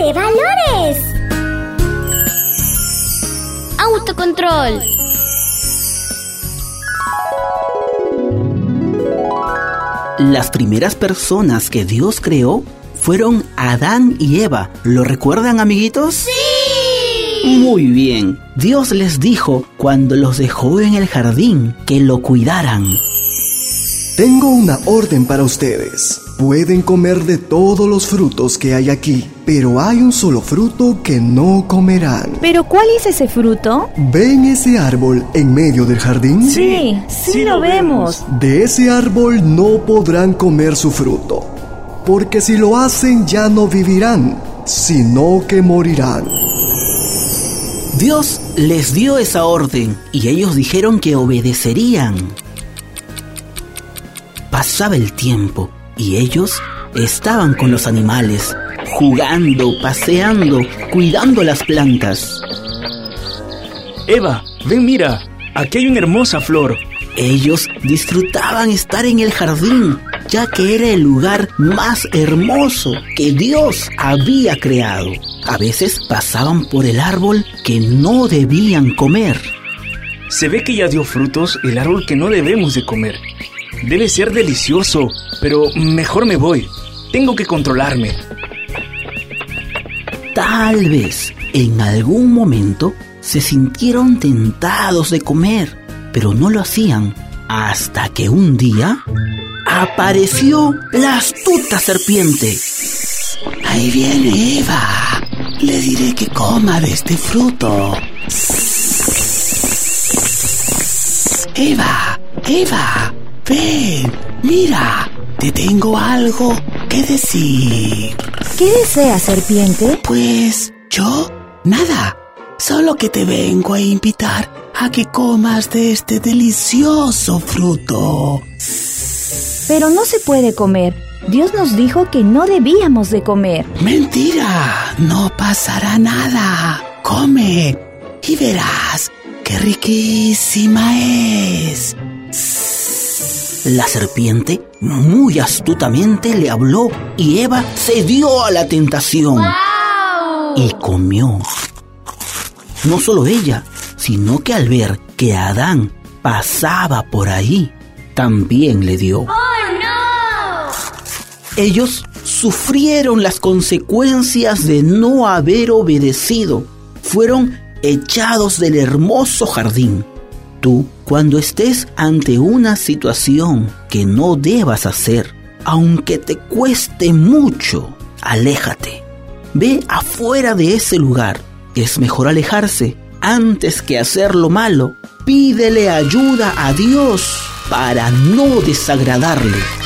de valores. Autocontrol. Las primeras personas que Dios creó fueron Adán y Eva. ¿Lo recuerdan, amiguitos? ¡Sí! Muy bien. Dios les dijo cuando los dejó en el jardín que lo cuidaran. Tengo una orden para ustedes. Pueden comer de todos los frutos que hay aquí, pero hay un solo fruto que no comerán. ¿Pero cuál es ese fruto? ¿Ven ese árbol en medio del jardín? Sí, sí, lo vemos. De ese árbol no podrán comer su fruto, porque si lo hacen ya no vivirán, sino que morirán. Dios les dio esa orden y ellos dijeron que obedecerían. Pasaba el tiempo y ellos estaban con los animales, jugando, paseando, cuidando las plantas. Eva, ven mira, aquí hay una hermosa flor. Ellos disfrutaban estar en el jardín, ya que era el lugar más hermoso que Dios había creado. A veces pasaban por el árbol que no debían comer. Se ve que ya dio frutos el árbol que no debemos de comer. Debe ser delicioso, pero mejor me voy. Tengo que controlarme. Tal vez en algún momento se sintieron tentados de comer, pero no lo hacían hasta que un día apareció la astuta serpiente. Ahí viene Eva. Le diré que coma de este fruto. Eva, Eva, ven, mira, te tengo algo que decir. ¿Qué desea, serpiente? Pues yo, nada. Solo que te vengo a invitar a que comas de este delicioso fruto. Pero no se puede comer. Dios nos dijo que no debíamos de comer. Mentira, no pasará nada. Come y verás qué riquísima es. La serpiente muy astutamente le habló y Eva cedió a la tentación y comió. No solo ella, sino que al ver que Adán pasaba por ahí, también le dio. Ellos sufrieron las consecuencias de no haber obedecido. Fueron echados del hermoso jardín. Tú, cuando estés ante una situación que no debas hacer, aunque te cueste mucho, aléjate. Ve afuera de ese lugar. Es mejor alejarse antes que hacer lo malo. Pídele ayuda a Dios para no desagradarle.